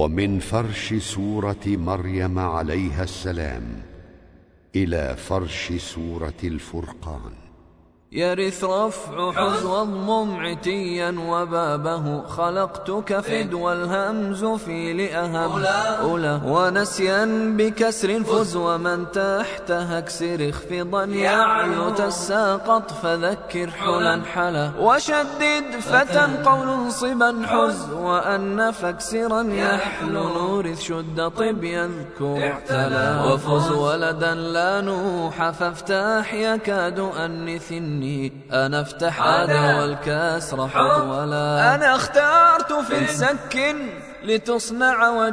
ومن فرش سورة مريم عليها السلام إلى فرش سورة الفرقان. يرث رفع حز واضمم عتيا وبابه خلقتك فد والهمز في لأهم. أولى ونسيا بكسر فز ومن تحتها اكسر اخفضا يعلو تساقط فذكر حلا حلا. وشدد فتى قول صبا حز وأن فاكسرا يحلو نورث شد طب يذكر. اعتلى. وفز ولدا لا نوح فافتح يكاد أنث مني أنا افتح هذا والكسر حط ولا. أنا اخترت في سك لتصنع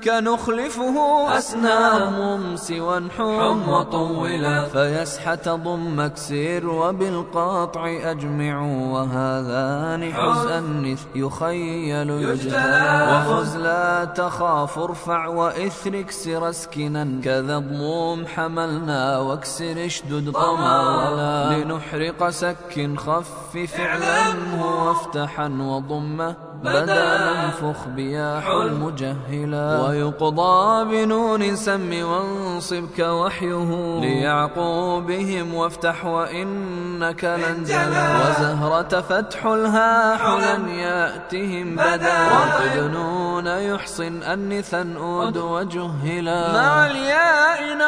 واجزما كنخلفه أسنام سوى حم وطولا فيسحت ضم اكسر وبالقاطع أجمع وهذان حزء يخيل يجتلى وخذ لا تخاف ارفع وإثر اكسر اسكنا كذا ضموم حملنا واكسر اشدد ولا لنحرق سك خف فعلا هو افتحا وضمه بدا منفخ بياح المجهلا ويقضى بنون سم وانصب كوحيه ليعقوبهم وافتح وإنك لن جلا وزهرة فتح الهاح لن يأتهم بدا. وانقذ نون يحصن أنثا أود وجهلا. مع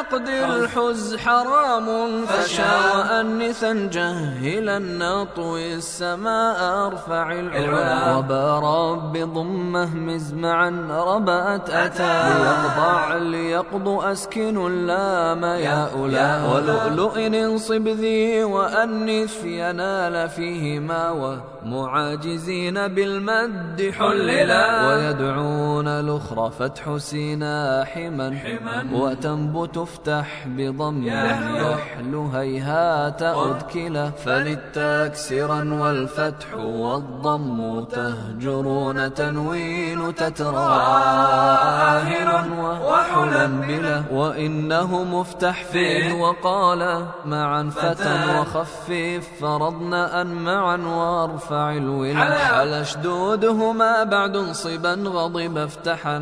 نقد الحز حرام فشا وأنثا جهلا نطوي السماء أرفع العلا وبار رب ضمه مزمعا ربأت أتى ليقضع ليقض أسكن اللام يا أولى ولؤلؤ انصب ذي وأنث ينال فيهما ومعاجزين بالمد حللا ويدعون الأخرى فتح سينا حما وتنبت افتح بضم يحل هيهات أدكلا فللتكسرا والفتح والضم تهجر ينظرون تنوين تتراهرا وحلا بلا وإنه مفتح فيه وقال معا فتى وخفف فرضنا أن معا وارفع الولا حل اشدودهما بعد انصبا غضب افتحا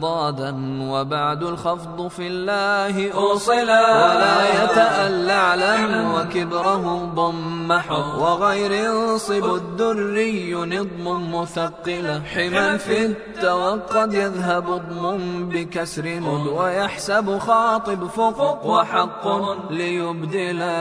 ضادا وبعد الخفض في الله أوصلا ولا يتألى علم وكبره ضم وغير انصب الدري نضم مثقلة حما في التوقد يذهب ضم بكسر ويحسب خاطب فوق وحق ليبدلا